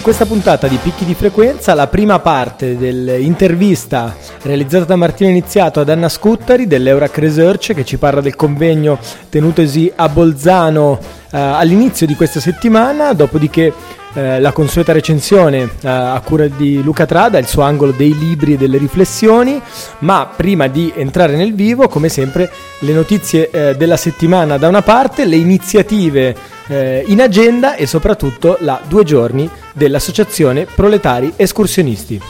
In questa puntata di Picchi di Frequenza, la prima parte dell'intervista realizzata da Martino Iniziato ad Anna Scuttari dell'Eurac Research che ci parla del convegno tenutosi a Bolzano eh, all'inizio di questa settimana, dopodiché eh, la consueta recensione eh, a cura di Luca Trada, il suo angolo dei libri e delle riflessioni, ma prima di entrare nel vivo, come sempre, le notizie eh, della settimana da una parte, le iniziative eh, in agenda e soprattutto la due giorni dell'Associazione Proletari Escursionisti.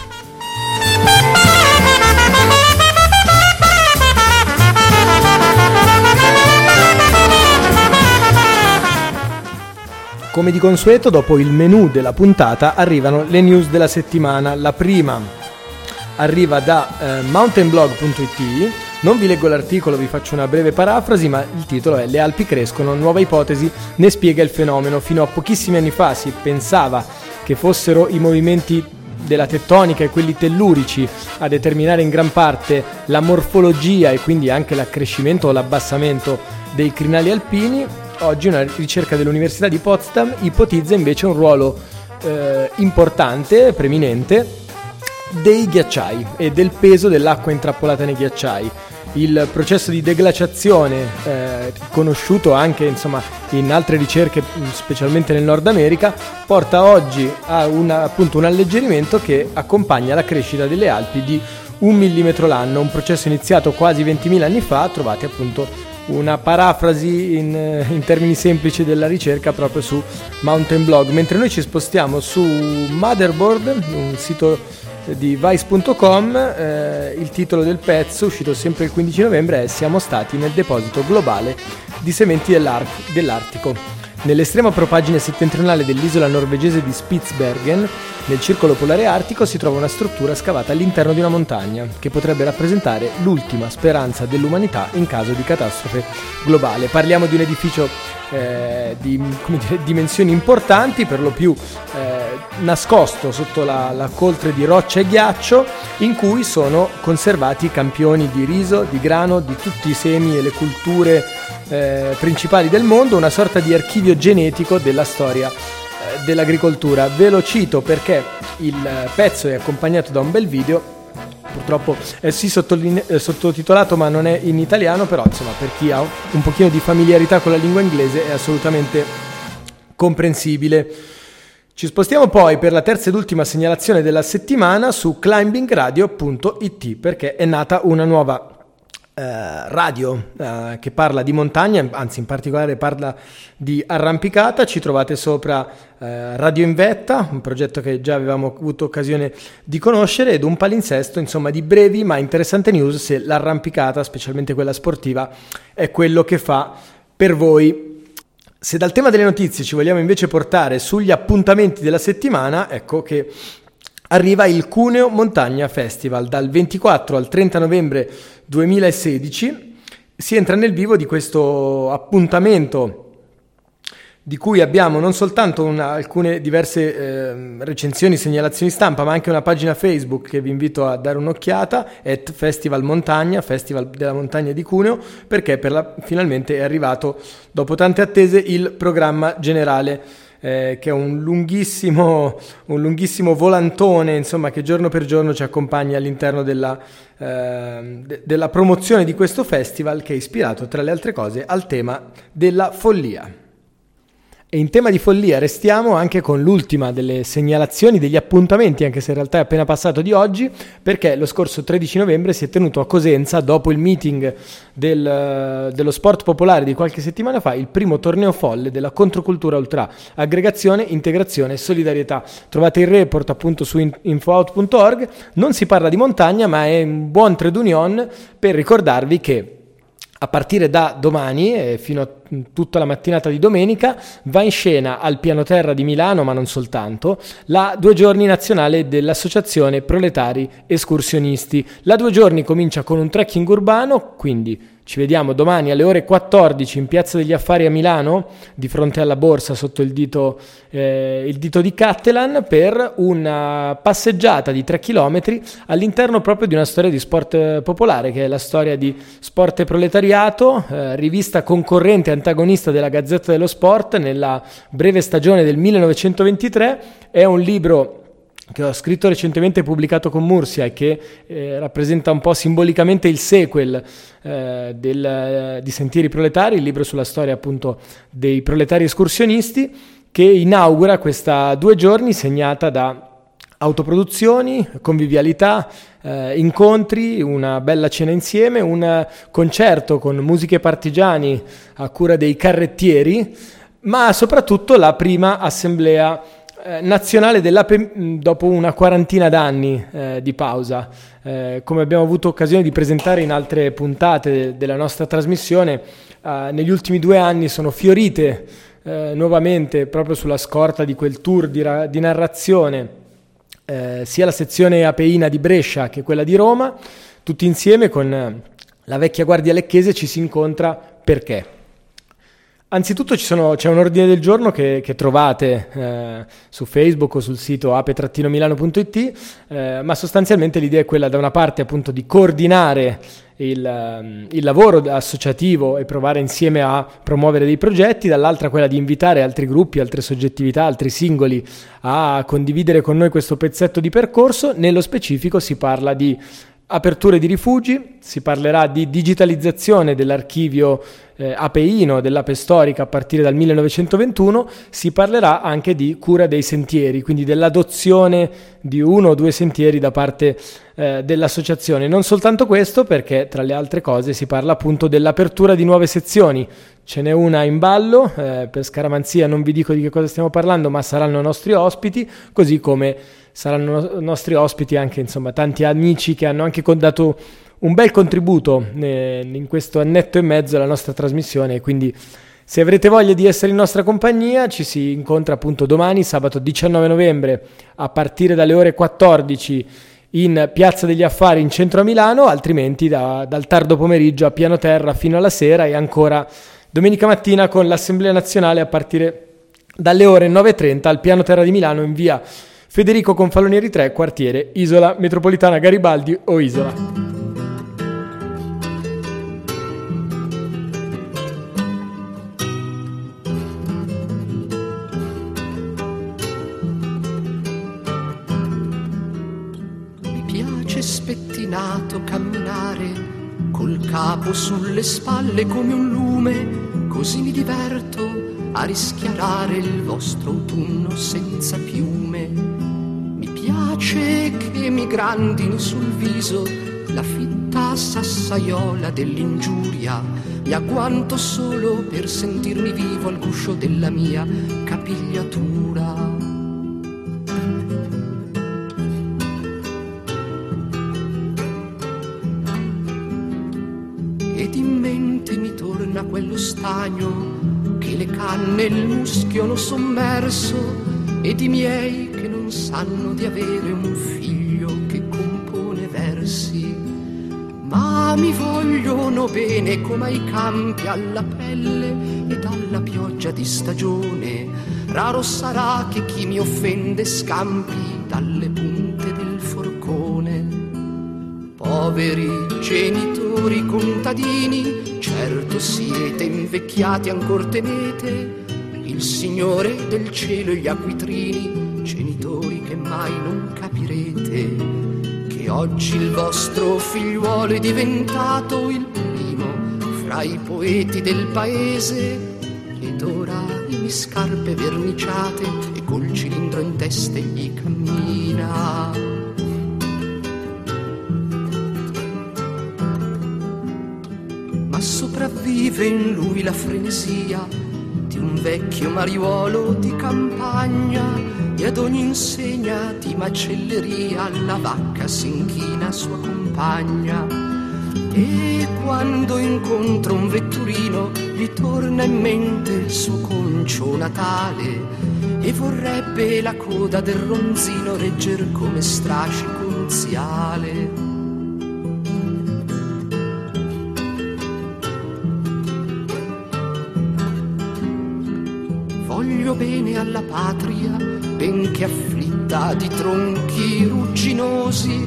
Come di consueto, dopo il menu della puntata arrivano le news della settimana. La prima arriva da eh, mountainblog.it non vi leggo l'articolo, vi faccio una breve parafrasi, ma il titolo è Le Alpi crescono, nuova ipotesi ne spiega il fenomeno. Fino a pochissimi anni fa si pensava che fossero i movimenti della tettonica e quelli tellurici a determinare in gran parte la morfologia e quindi anche l'accrescimento o l'abbassamento dei crinali alpini. Oggi una ricerca dell'Università di Potsdam ipotizza invece un ruolo eh, importante, preminente, dei ghiacciai e del peso dell'acqua intrappolata nei ghiacciai. Il processo di deglaciazione eh, conosciuto anche insomma, in altre ricerche specialmente nel Nord America porta oggi a una, appunto, un alleggerimento che accompagna la crescita delle Alpi di un millimetro l'anno, un processo iniziato quasi 20.000 anni fa, trovate appunto una parafrasi in, in, termini semplici della ricerca proprio su Mountain Blog, mentre noi ci spostiamo su Motherboard, un sito di Vice.com, eh, il titolo del pezzo, uscito sempre il 15 novembre, è Siamo stati nel deposito globale di sementi dell'Ar- dell'Artico. Nell'estrema propagine settentrionale dell'isola norvegese di Spitsbergen, nel circolo polare artico, si trova una struttura scavata all'interno di una montagna, che potrebbe rappresentare l'ultima speranza dell'umanità in caso di catastrofe globale. Parliamo di un edificio eh, di dire, dimensioni importanti, per lo più eh, nascosto sotto la, la, coltre di roccia e ghiaccio, in cui sono conservati campioni di riso, di grano, di tutti i semi e le culture eh, principali del mondo, una sorta di archivio genetico della storia eh, dell'agricoltura. Ve lo cito perché il pezzo è accompagnato da un bel video purtroppo è sì sottoline- sottotitolato ma non è in italiano, però insomma per chi ha un pochino di familiarità con la lingua inglese è assolutamente comprensibile. Ci spostiamo poi per la terza ed ultima segnalazione della settimana su climbingradio.it perché è nata una nuova eh, radio eh, che parla di montagna, anzi in particolare parla di arrampicata, ci trovate sopra eh, Radio in Vetta, un progetto che già avevamo avuto occasione di conoscere ed un palinsesto insomma di brevi ma interessanti news se l'arrampicata, specialmente quella sportiva, è quello che fa per voi. Se dal tema delle notizie ci vogliamo invece portare sugli appuntamenti della settimana, ecco che arriva il Cuneo Montagna Festival dal 24 al 30 novembre 2016. Si entra nel vivo di questo appuntamento di cui abbiamo non soltanto una, alcune diverse eh, recensioni, segnalazioni stampa, ma anche una pagina Facebook che vi invito a dare un'occhiata, at Festival Montagna, Festival della Montagna di Cuneo, perché per la, finalmente è arrivato, dopo tante attese, il programma generale eh, che è un lunghissimo, un lunghissimo volantone insomma, che giorno per giorno ci accompagna all'interno della, eh, de- della promozione di questo festival che è ispirato tra le altre cose al tema della follia. E in tema di follia restiamo anche con l'ultima delle segnalazioni, degli appuntamenti, anche se in realtà è appena passato di oggi, perché lo scorso 13 novembre si è tenuto a Cosenza, dopo il meeting del, dello sport popolare di qualche settimana fa, il primo torneo folle della controcultura ultra, aggregazione, integrazione e solidarietà. Trovate il report appunto su infoout.org, non si parla di montagna, ma è un buon trade union per ricordarvi che a partire da domani e fino a tutta la mattinata di domenica, va in scena al piano terra di Milano, ma non soltanto, la due giorni nazionale dell'Associazione Proletari Escursionisti. La due giorni comincia con un trekking urbano, quindi ci vediamo domani alle ore 14 in Piazza degli Affari a Milano, di fronte alla borsa sotto il dito, eh, il dito di Cattelan, per una passeggiata di 3 km all'interno proprio di una storia di sport popolare, che è la storia di Sport e Proletariato, eh, rivista concorrente e antagonista della Gazzetta dello Sport nella breve stagione del 1923. È un libro che ho scritto recentemente e pubblicato con Mursia e che eh, rappresenta un po' simbolicamente il sequel eh, del, eh, di Sentieri Proletari, il libro sulla storia appunto dei proletari escursionisti, che inaugura questa due giorni segnata da autoproduzioni, convivialità, eh, incontri, una bella cena insieme, un concerto con musiche partigiani a cura dei carrettieri, ma soprattutto la prima assemblea eh, nazionale dell'Ape dopo una quarantina d'anni eh, di pausa. Eh, come abbiamo avuto occasione di presentare in altre puntate de- della nostra trasmissione, eh, negli ultimi due anni sono fiorite eh, nuovamente, proprio sulla scorta di quel tour di, ra- di narrazione, sia la sezione apeina di Brescia che quella di Roma, tutti insieme con la vecchia guardia lecchese ci si incontra perché? Anzitutto sono, c'è un ordine del giorno che, che trovate eh, su Facebook o sul sito ape-milano.it, eh, ma sostanzialmente l'idea è quella da una parte appunto di coordinare il, ehm, il, lavoro associativo e provare insieme a promuovere dei progetti, dall'altra quella di invitare altri gruppi, altre soggettività, altri singoli a condividere con noi questo pezzetto di percorso. Nello specifico si parla di aperture di rifugi, si parlerà di digitalizzazione dell'archivio eh, apeino, dell'ape storica a partire dal 1921, si parlerà anche di cura dei sentieri, quindi dell'adozione di uno o due sentieri da parte eh, dell'associazione. Non soltanto questo, perché tra le altre cose si parla appunto dell'apertura di nuove sezioni. Ce n'è una in ballo, eh, per scaramanzia non vi dico di che cosa stiamo parlando, ma saranno nostri ospiti, così come saranno nostri ospiti anche insomma, tanti amici che hanno anche dato un bel contributo eh, in questo annetto e mezzo alla nostra trasmissione, quindi se avrete voglia di essere in nostra compagnia ci si incontra appunto domani, sabato 19 novembre, a partire dalle ore 14 in Piazza degli Affari in centro a Milano, altrimenti da, dal tardo pomeriggio a piano terra fino alla sera e ancora domenica mattina con l'Assemblea Nazionale a partire dalle ore 9.30 al piano terra di Milano in via Federico Confalonieri 3, quartiere Isola Metropolitana Garibaldi o Isola. Camminare col capo sulle spalle come un lume, così mi diverto a rischiarare il vostro autunno senza piume piace che mi grandino sul viso la fitta sassaiola dell'ingiuria. Mi agguanto solo per sentirmi vivo al guscio della mia capigliatura. Ed in mente mi torna quello stagno che le canne e il muschio hanno sommerso ed i miei sanno di avere un figlio che compone versi, ma mi vogliono bene come ai campi alla pelle ed alla pioggia di stagione. Raro sarà che chi mi offende scampi dalle punte del forcone. Poveri genitori contadini, certo siete invecchiati ancor temete il Signore del cielo e gli acquitrini genitori che mai non capirete che oggi il vostro figliuolo è diventato il primo fra i poeti del paese ed ora in scarpe verniciate e col cilindro in testa gli cammina. Ma sopravvive in lui la frenesia di un vecchio mariuolo di campagna e ad ogni insegna di macelleria la vacca si inchina sua compagna E quando incontra un vetturino gli torna in mente il suo concio natale e vorrebbe la coda del ronzino regger come strascico unziale. Voglio bene alla patria, benché afflitta di tronchi rugginosi,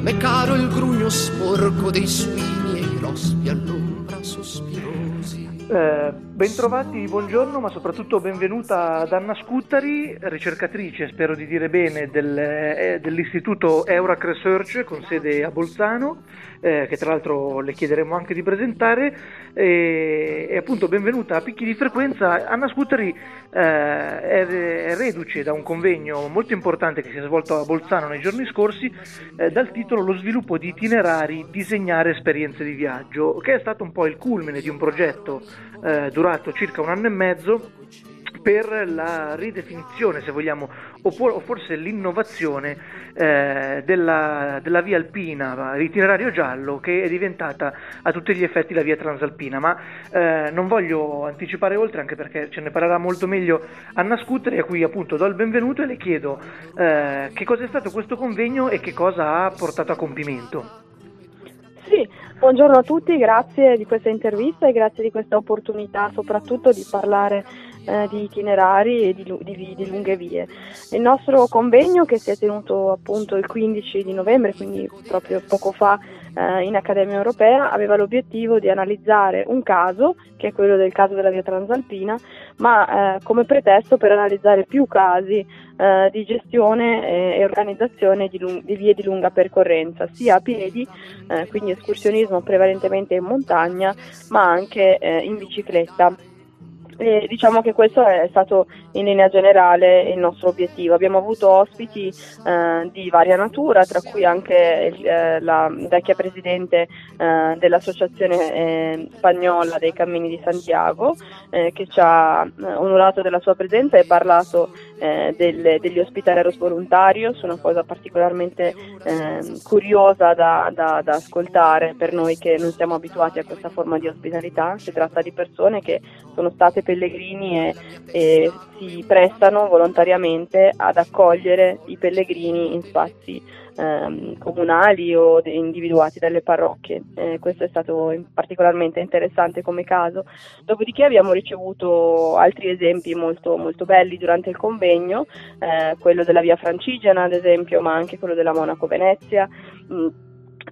m'è caro il grugno sporco dei suini e i rospi all'ombra sospirosi. Eh, bentrovati, buongiorno, ma soprattutto benvenuta ad Anna Scuttari, ricercatrice, spero di dire bene, del, eh, dell'istituto Eurac Research con sede a Bolzano, eh, che tra l'altro le chiederemo anche di presentare. E, e appunto benvenuta a Picchi di Frequenza. Anna Scuttari eh, è, è, reduce da un convegno molto importante che si è svolto a Bolzano nei giorni scorsi eh, dal titolo Lo sviluppo di itinerari, disegnare esperienze di viaggio, che è stato un po' il culmine di un progetto eh, durato circa un anno e mezzo per la ridefinizione, se vogliamo, o, forse l'innovazione eh, della, della, via alpina, l'itinerario giallo, che è diventata a tutti gli effetti la via transalpina. Ma eh, non voglio anticipare oltre, anche perché ce ne parlerà molto meglio Anna Scutteri, a cui appunto do il benvenuto e le chiedo eh, che cosa è stato questo convegno e che cosa ha portato a compimento. Sì, buongiorno a tutti, grazie di questa intervista e grazie di questa opportunità soprattutto di parlare eh, di itinerari e di, di, di, lunghe vie. Il nostro convegno che si è tenuto appunto il 15 di novembre, quindi proprio poco fa eh, in Accademia Europea, aveva l'obiettivo di analizzare un caso, che è quello del caso della via transalpina, ma eh, come pretesto per analizzare più casi eh, di gestione e organizzazione di, lung- di, vie di lunga percorrenza, sia a piedi, eh, quindi escursionismo prevalentemente in montagna, ma anche eh, in bicicletta. E diciamo che questo è stato in linea generale il nostro obiettivo. Abbiamo avuto ospiti eh, di varia natura, tra cui anche eh, la vecchia presidente eh, dell'Associazione eh, Spagnola dei Cammini di Santiago, eh, che ci ha eh, onorato della sua presenza e parlato del, degli ospitaleros volontarios, una cosa particolarmente ehm, curiosa da, da, da ascoltare per noi che non siamo abituati a questa forma di ospitalità. Si tratta di persone che sono state pellegrini e, e si prestano volontariamente ad accogliere i pellegrini in spazi ehm, comunali o individuati dalle parrocchie. Eh, questo è stato particolarmente interessante come caso. Dopodiché abbiamo ricevuto altri esempi molto, molto belli durante il convegno, eh, quello della via Francigena ad esempio, ma anche quello della Monaco Venezia. Mm,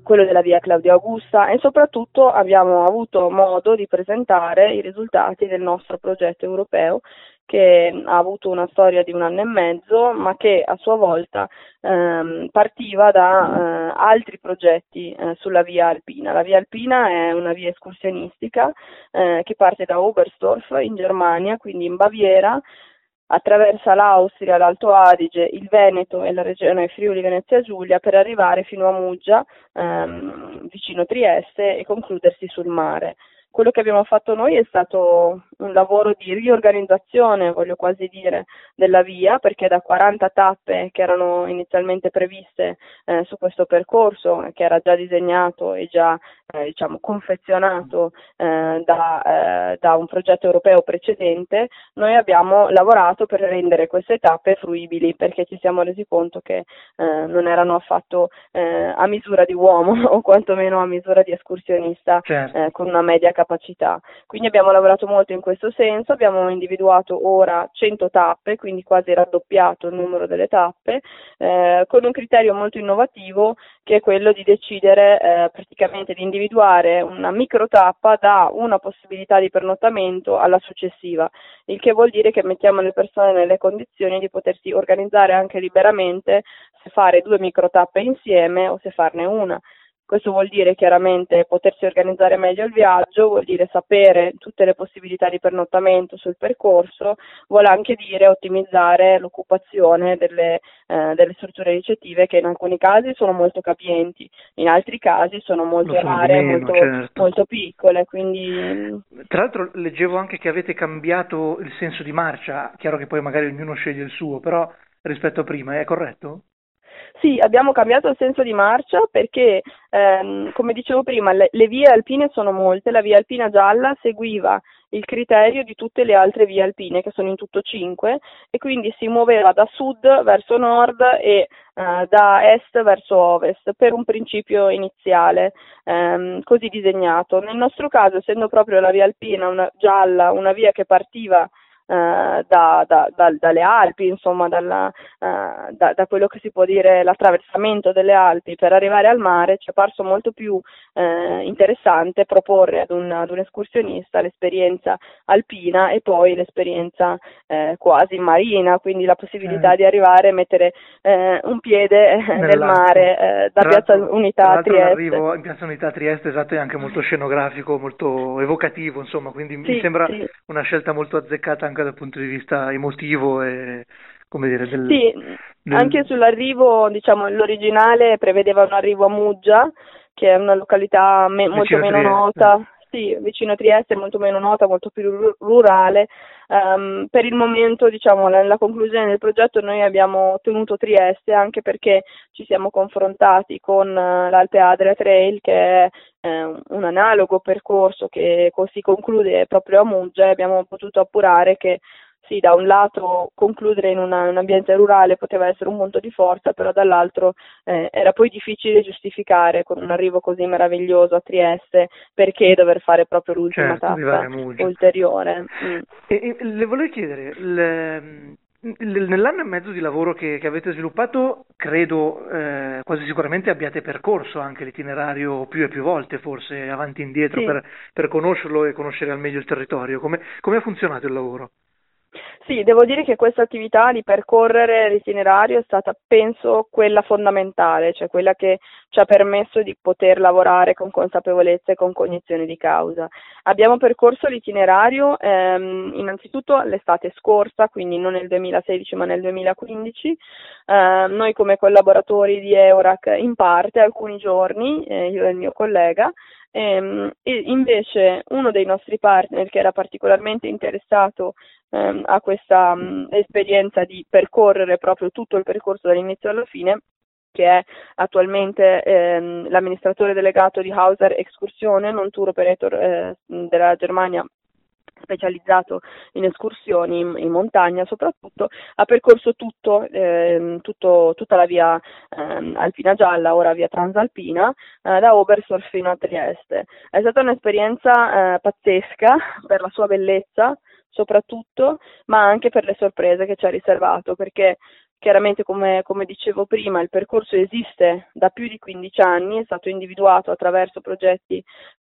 quello della via Claudia Augusta e soprattutto abbiamo avuto modo di presentare i risultati del nostro progetto europeo che ha avuto una storia di un anno e mezzo, ma che a sua volta ehm, partiva da eh, altri progetti eh, sulla via alpina. La via alpina è una via escursionistica eh, che parte da Oberstdorf in Germania, quindi in Baviera, attraversa l'Austria, l'Alto Adige, il Veneto e la regione Friuli Venezia Giulia per arrivare fino a Muggia, ehm, vicino Trieste, e concludersi sul mare. Quello che abbiamo fatto noi è stato un lavoro di riorganizzazione, voglio quasi dire, della via, perché da 40 tappe che erano inizialmente previste eh, su questo percorso, che era già disegnato e già eh, diciamo, confezionato eh, da, eh, da, un progetto europeo precedente, noi abbiamo lavorato per rendere queste tappe fruibili, perché ci siamo resi conto che eh, non erano affatto eh, a misura di uomo o quantomeno a misura di escursionista certo. con una media capacità capacità. Quindi abbiamo lavorato molto in questo senso, abbiamo individuato ora 100 tappe, quindi quasi raddoppiato il numero delle tappe, eh, con un criterio molto innovativo che è quello di decidere eh, praticamente di individuare una micro tappa da una possibilità di pernottamento alla successiva, il che vuol dire che mettiamo le persone nelle condizioni di potersi organizzare anche liberamente se fare due micro tappe insieme o se farne una. Questo vuol dire chiaramente potersi organizzare meglio il viaggio, vuol dire sapere tutte le possibilità di pernottamento sul percorso, vuole anche dire ottimizzare l'occupazione delle, eh, delle strutture ricettive che in alcuni casi sono molto capienti, in altri casi sono molto rare, molto, certo. molto piccole. Quindi... Tra l'altro leggevo anche che avete cambiato il senso di marcia, chiaro che poi magari ognuno sceglie il suo, però rispetto a prima, è corretto? Sì, abbiamo cambiato il senso di marcia perché, ehm, come dicevo prima, le, le, vie alpine sono molte. La via alpina gialla seguiva il criterio di tutte le altre vie alpine, che sono in tutto cinque, e quindi si muoveva da sud verso nord e eh, da est verso ovest per un principio iniziale, ehm, così disegnato. Nel nostro caso, essendo proprio la via alpina una, gialla, una via che partiva eh, da, da, da, dalle Alpi, insomma dalla, uh, da, quello che si può dire l'attraversamento delle Alpi per arrivare al mare, ci è parso molto più uh, interessante proporre ad un, ad un, escursionista l'esperienza alpina e poi l'esperienza quasi marina, quindi la possibilità eh. di arrivare e mettere un piede nel mare da Piazza Unità a Trieste. L'arrivo in Piazza Unità a Trieste esatto, è anche molto scenografico, molto evocativo, insomma, quindi sì, mi sembra sì. una scelta molto azzeccata anche dal punto di vista emotivo e come dire del, sì, del... anche sull'arrivo diciamo l'originale prevedeva un arrivo a Muggia che è una località me- molto meno nota sì, vicino a Trieste, molto meno nota, molto più rurale. Um, per il momento, diciamo, nella conclusione del progetto noi abbiamo ottenuto Trieste anche perché ci siamo confrontati con uh, l'Alpe Adria Trail che è eh, un analogo percorso che si conclude proprio a Muggia e abbiamo potuto appurare che sì, da un lato concludere in una, un ambiente rurale poteva essere un punto di forza, però dall'altro eh, era poi difficile giustificare con un arrivo così meraviglioso a Trieste perché dover fare proprio l'ultima certo, tappa ulteriore. Mm. E, e, le volevo chiedere, le, Nell'anno e mezzo di lavoro che, che avete sviluppato, credo eh, quasi sicuramente abbiate percorso anche l'itinerario più e più volte, forse avanti e indietro, sì. per, per, conoscerlo e conoscere al meglio il territorio. Come, come ha funzionato il lavoro? Sì, devo dire che questa attività di percorrere l'itinerario è stata, penso, quella fondamentale, cioè quella che ci ha permesso di poter lavorare con consapevolezza e con cognizione di causa. Abbiamo percorso l'itinerario ehm, innanzitutto l'estate scorsa, quindi non nel 2016 ma nel 2015. Eh, noi come collaboratori di Eurac in parte alcuni giorni, eh, io e il mio collega, ehm, e invece uno dei nostri partner che era particolarmente interessato ehm, a questa mh, esperienza di percorrere proprio tutto il percorso dall'inizio alla fine che è attualmente ehm, l'amministratore delegato di Hauser Excursione, non tour operator eh, della Germania specializzato in escursioni in, in, montagna soprattutto, ha percorso tutto, eh, tutto, tutta la via eh, Alpina Gialla, ora via Transalpina, eh, da Oberstdorf fino a Trieste. È stata un'esperienza eh, pazzesca per la sua bellezza, soprattutto, ma anche per le sorprese che ci ha riservato, perché chiaramente come, come, dicevo prima il percorso esiste da più di 15 anni, è stato individuato attraverso progetti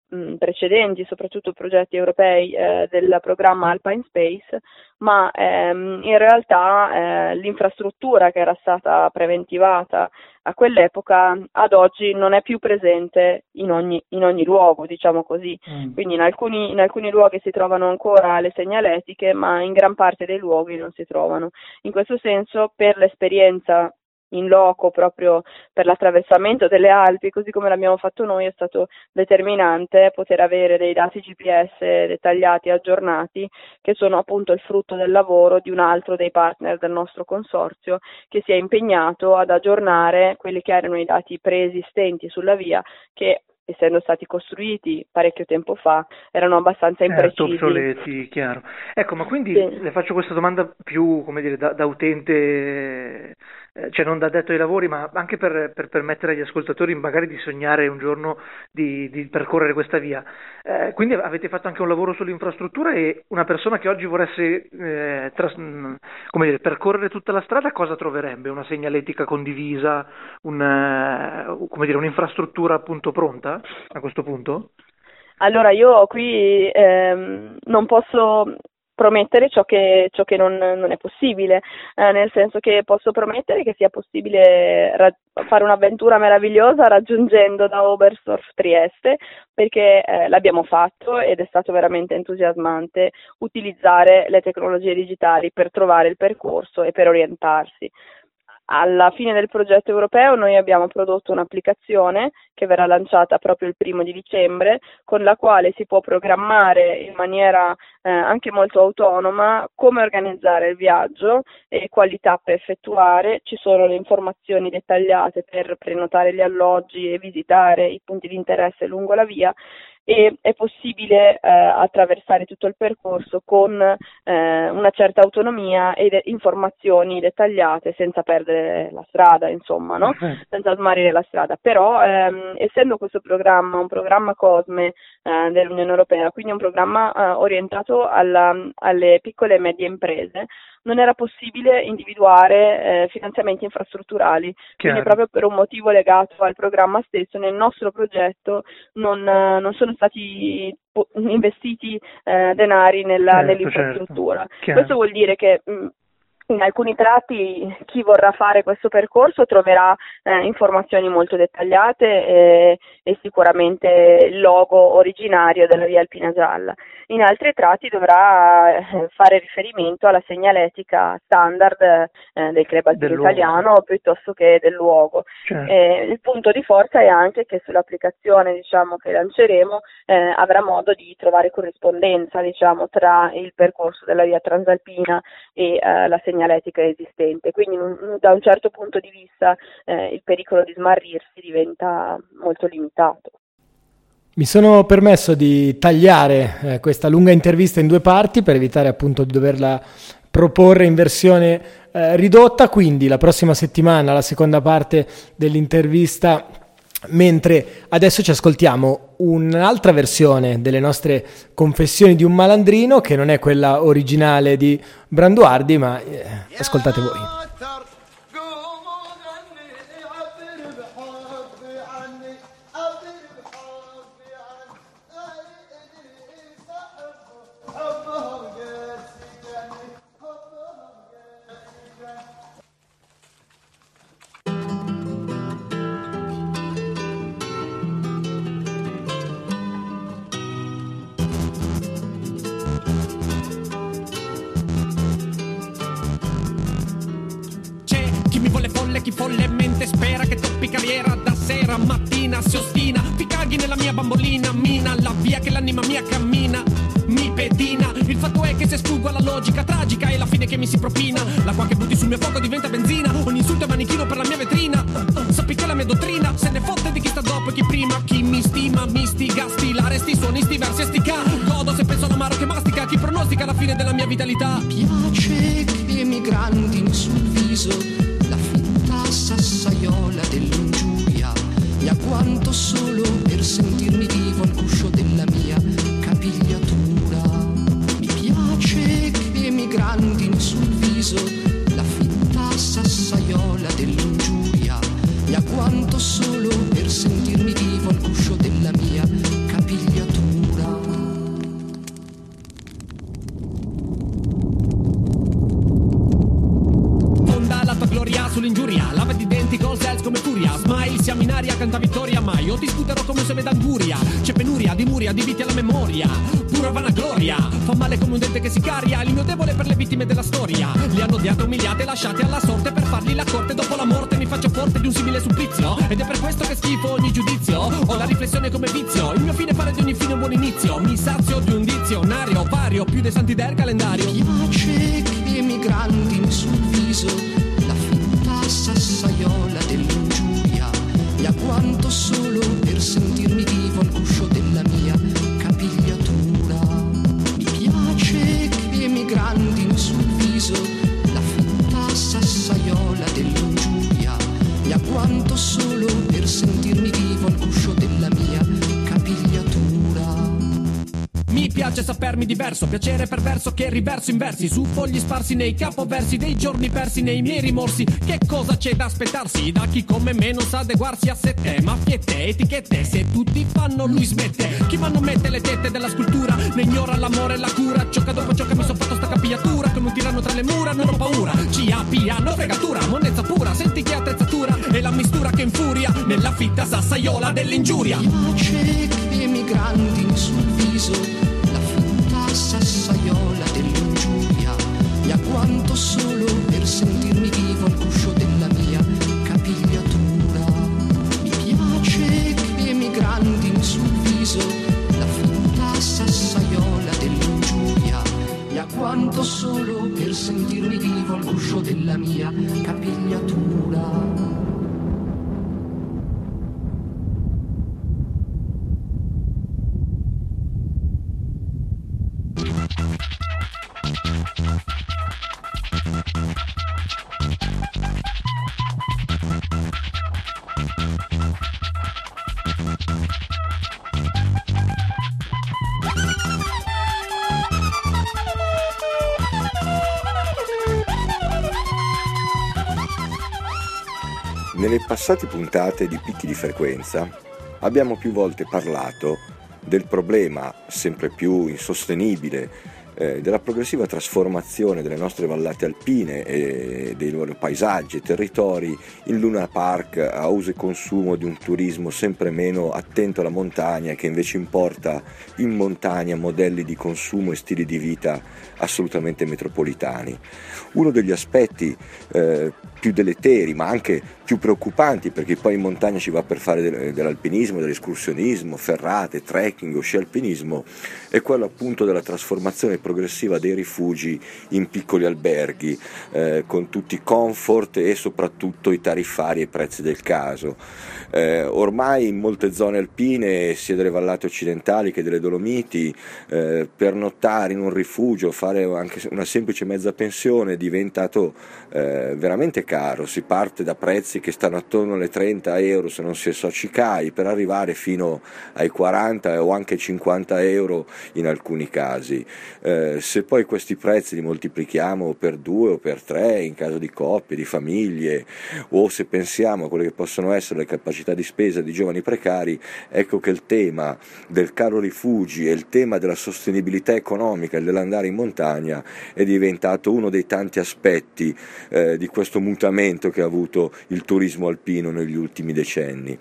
mh, precedenti, soprattutto progetti europei eh, del programma Alpine Space, ma ehm, in realtà eh, l'infrastruttura che era stata preventivata a quell'epoca ad oggi non è più presente in ogni, in ogni luogo, diciamo così. Mm. Quindi in alcuni, in alcuni luoghi si trovano ancora le segnaletiche, ma in gran parte dei luoghi non si trovano. In questo senso, per l'esperienza in loco proprio per l'attraversamento delle Alpi, così come l'abbiamo fatto noi, è stato determinante poter avere dei dati GPS dettagliati aggiornati che sono appunto il frutto del lavoro di un altro dei partner del nostro consorzio che si è impegnato ad aggiornare quelli che erano i dati preesistenti sulla via che essendo stati costruiti parecchio tempo fa, erano abbastanza certo, imprecisi. Certo, obsoleti, chiaro. Ecco, ma quindi sì. le faccio questa domanda più, come dire, da, da utente eh, cioè non da detto ai lavori, ma anche per, per, permettere agli ascoltatori magari di sognare un giorno di, di percorrere questa via. Eh, quindi avete fatto anche un lavoro sull'infrastruttura e una persona che oggi voresse eh, tras- mm, dire, percorrere tutta la strada cosa troverebbe? Una segnaletica condivisa, un, uh, dire, un'infrastruttura appunto pronta a questo punto? Allora io qui ehm, non posso promettere ciò che, ciò che non, non, è possibile, eh, nel senso che posso promettere che sia possibile ra- fare un'avventura meravigliosa raggiungendo da Oberstdorf Trieste, perché eh, l'abbiamo fatto ed è stato veramente entusiasmante utilizzare le tecnologie digitali per trovare il percorso e per orientarsi alla fine del progetto europeo noi abbiamo prodotto un'applicazione che verrà lanciata proprio il primo di dicembre, con la quale si può programmare in maniera eh, anche molto autonoma come organizzare il viaggio e quali tappe effettuare. Ci sono le informazioni dettagliate per prenotare gli alloggi e visitare i punti di interesse lungo la via e è possibile eh, attraversare tutto il percorso con eh, una certa autonomia e de- informazioni dettagliate senza perdere la strada, insomma, no? senza smarrire la strada. Però ehm, essendo questo programma un programma COSME eh, dell'Unione Europea, quindi un programma eh, orientato alla, alle piccole e medie imprese, non era possibile individuare eh, finanziamenti infrastrutturali. Chiaro. Quindi proprio per un motivo legato al programma stesso, nel nostro progetto non, non sono stati investiti eh, denari nella, certo, nell'infrastruttura. Certo. Questo vuol dire che mh, in alcuni tratti chi vorrà fare questo percorso troverà eh, informazioni molto dettagliate e, e, sicuramente il logo originario della via Alpina Gialla. In altri tratti dovrà eh, fare riferimento alla segnaletica standard eh, del club alpino italiano piuttosto che del luogo. Certo. il punto di forza è anche che sull'applicazione diciamo, che lanceremo eh, avrà modo di trovare corrispondenza diciamo, tra il percorso della via transalpina e eh, la segnaletica segnaletica esistente, quindi da un certo punto di vista eh, il pericolo di smarrirsi diventa molto limitato. Mi sono permesso di tagliare eh, questa lunga intervista in due parti per evitare appunto di doverla proporre in versione eh, ridotta, quindi la prossima settimana la seconda parte dell'intervista Mentre adesso ci ascoltiamo un'altra versione delle nostre confessioni di un malandrino, che non è quella originale di Branduardi, ma eh, ascoltate voi. follemente spera che toppi carriera da sera a mattina si ostina ti caghi nella mia bambolina mina la via che l'anima mia cammina mi pedina. Il fatto è che se sfuggo alla logica tragica è la fine che mi si propina. L'acqua che butti sul mio fuoco diventa benzina ogni insulto è manichino per la mia vetrina. Sappi che la mia dottrina se ne fotte di chi sta dopo e chi prima chi mi stima mi stiga stilare sti suoni sti versi e sti ca. Godo se penso all'amaro che mastica chi pronostica la fine della mia vitalità. Piano di viti alla memoria, pura vanagloria. Fa male come un dente che si caria, l'ignotevole per le vittime della storia. Li hanno odiate, umiliate, lasciate alla sorte per fargli la corte. Dopo la morte mi faccio forte di un simile supplizio. Ed è per questo che schifo ogni giudizio. Ho la riflessione come vizio, il mio fine pare di ogni fine un buon inizio. Mi sazio di un dizionario, vario più dei santi del calendario. Mi piace che emigranti in sul viso, la finta sassaiola dell'ingiuria. Mi agguanto solo per sentirmi dire sapermi diverso, piacere perverso che riverso in versi, su fogli sparsi nei capoversi dei giorni persi nei miei rimorsi. Che cosa c'è da aspettarsi da chi come me non sa adeguarsi a sette? Maffiette, etichette, se tutti fanno lui smette. Chi ma non mette le tette della scultura, ne ignora l'amore e la cura. Ciò che dopo ciò che mi sono fatto sta capigliatura, come un tiranno tra le mura, non ho paura. CAP hanno fregatura, monnezza fitta sassaiola dell'ingiuria. Piace che migranti sul viso la fitta sassaiola dell'ingiuria. Mi agguanto solo per sentirmi vivo al cuscio della mia capigliatura. Mi piace che migranti sul viso la fitta sassaiola dell'ingiuria. Mi agguanto solo per sentirmi vivo al cuscio della mia capigliatura. Nelle passate puntate di picchi di frequenza abbiamo più volte parlato del problema sempre più insostenibile eh, della progressiva trasformazione delle nostre vallate alpine e dei loro paesaggi e territori in Luna Park a uso e consumo di un turismo sempre meno attento alla montagna che invece importa in montagna modelli di consumo e stili di vita assolutamente metropolitani. Uno degli aspetti eh, più deleteri ma anche più preoccupanti perché poi in montagna ci va per fare dell'alpinismo, dell'escursionismo, ferrate, trekking o sci alpinismo è quello appunto della trasformazione progressiva dei rifugi in piccoli alberghi eh, con tutti i comfort e soprattutto i tariffari e i prezzi del caso. Eh, ormai in molte zone alpine, sia delle vallate occidentali che delle Dolomiti, eh, pernottare in un rifugio, fare anche una semplice mezza pensione è diventato eh, veramente caro. Si parte da prezzi che stanno attorno alle 30 euro se non si è per arrivare fino ai 40 o anche 50 euro in alcuni casi. Eh, se poi questi prezzi li moltiplichiamo per due o per tre in caso di coppie, di famiglie, o se pensiamo a quelle che possono essere le capacità capacità di spesa di giovani precari, ecco che il tema del caro rifugi e il tema della sostenibilità economica e dell'andare in montagna è diventato uno dei tanti aspetti eh, di questo mutamento che ha avuto il turismo alpino negli ultimi decenni.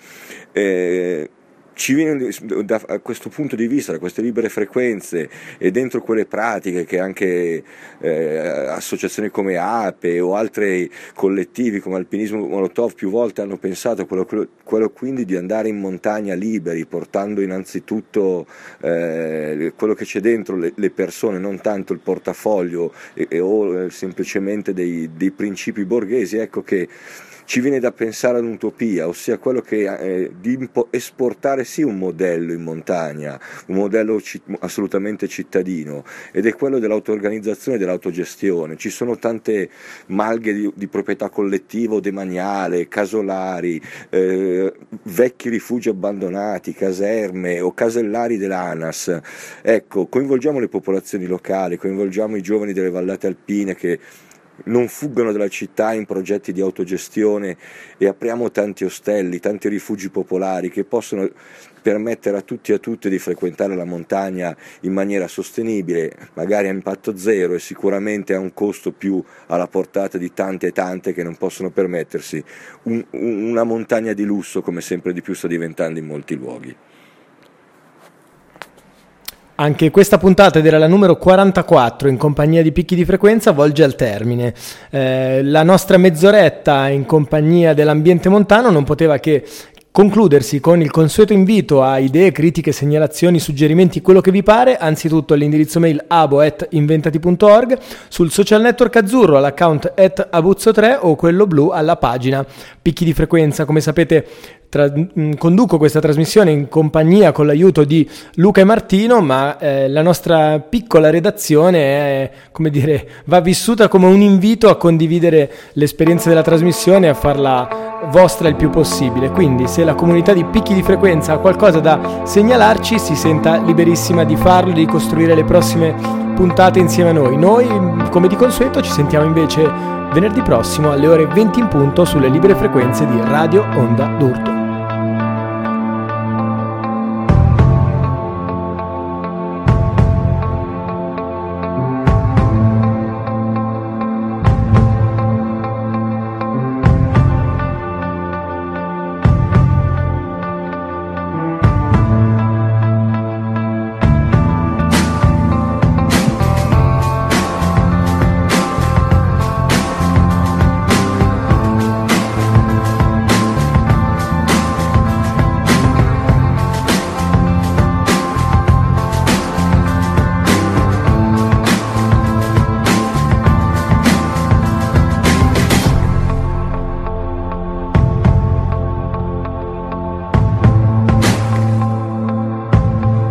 Eh, ci viene da questo punto di vista, da queste libere frequenze e dentro quelle pratiche che anche eh, associazioni come APE o altri collettivi come Alpinismo Molotov più volte hanno pensato, quello, quello quindi di andare in montagna liberi, portando innanzitutto eh, quello che c'è dentro le, le, persone, non tanto il portafoglio e, e o eh, semplicemente dei, dei principi borghesi, ecco che ci viene da pensare ad un'utopia, ossia quello che, eh, di esportare sì un modello in montagna, un modello ci- assolutamente cittadino, ed è quello dell'auto-organizzazione e dell'autogestione. Ci sono tante malghe di, di proprietà collettiva demaniale, casolari, eh, vecchi rifugi abbandonati, caserme o casellari dell'ANAS. Ecco, coinvolgiamo le popolazioni locali, coinvolgiamo i giovani delle vallate alpine che non fuggono dalla città in progetti di autogestione e apriamo tanti ostelli, tanti rifugi popolari che possono permettere a tutti e a tutte di frequentare la montagna in maniera sostenibile, magari a impatto zero e sicuramente a un costo più alla portata di tante e tante che non possono permettersi un, una montagna di lusso come sempre di più sta diventando in molti luoghi. Anche questa puntata ed era la numero 44 in compagnia di picchi di frequenza volge al termine. Eh, la nostra mezz'oretta in compagnia dell'ambiente montano non poteva che concludersi con il consueto invito a idee, critiche, segnalazioni, suggerimenti, quello che vi pare, anzitutto all'indirizzo mail abo.inventati.org, sul social network azzurro all'account at abuzzo3 o quello blu alla pagina Picchi di frequenza. Come sapete tra- mm, conduco questa trasmissione in compagnia con l'aiuto di Luca e Martino, ma eh, la nostra piccola redazione è, come dire, va vissuta come un invito a condividere l'esperienza della trasmissione e a farla vostra il più possibile. Quindi, se la comunità di picchi di frequenza ha qualcosa da segnalarci, si senta liberissima di farlo, di costruire le prossime puntate insieme a noi. Noi, come di consueto, ci sentiamo invece venerdì prossimo alle ore 20 in punto sulle libere frequenze di Radio Onda d'Urto.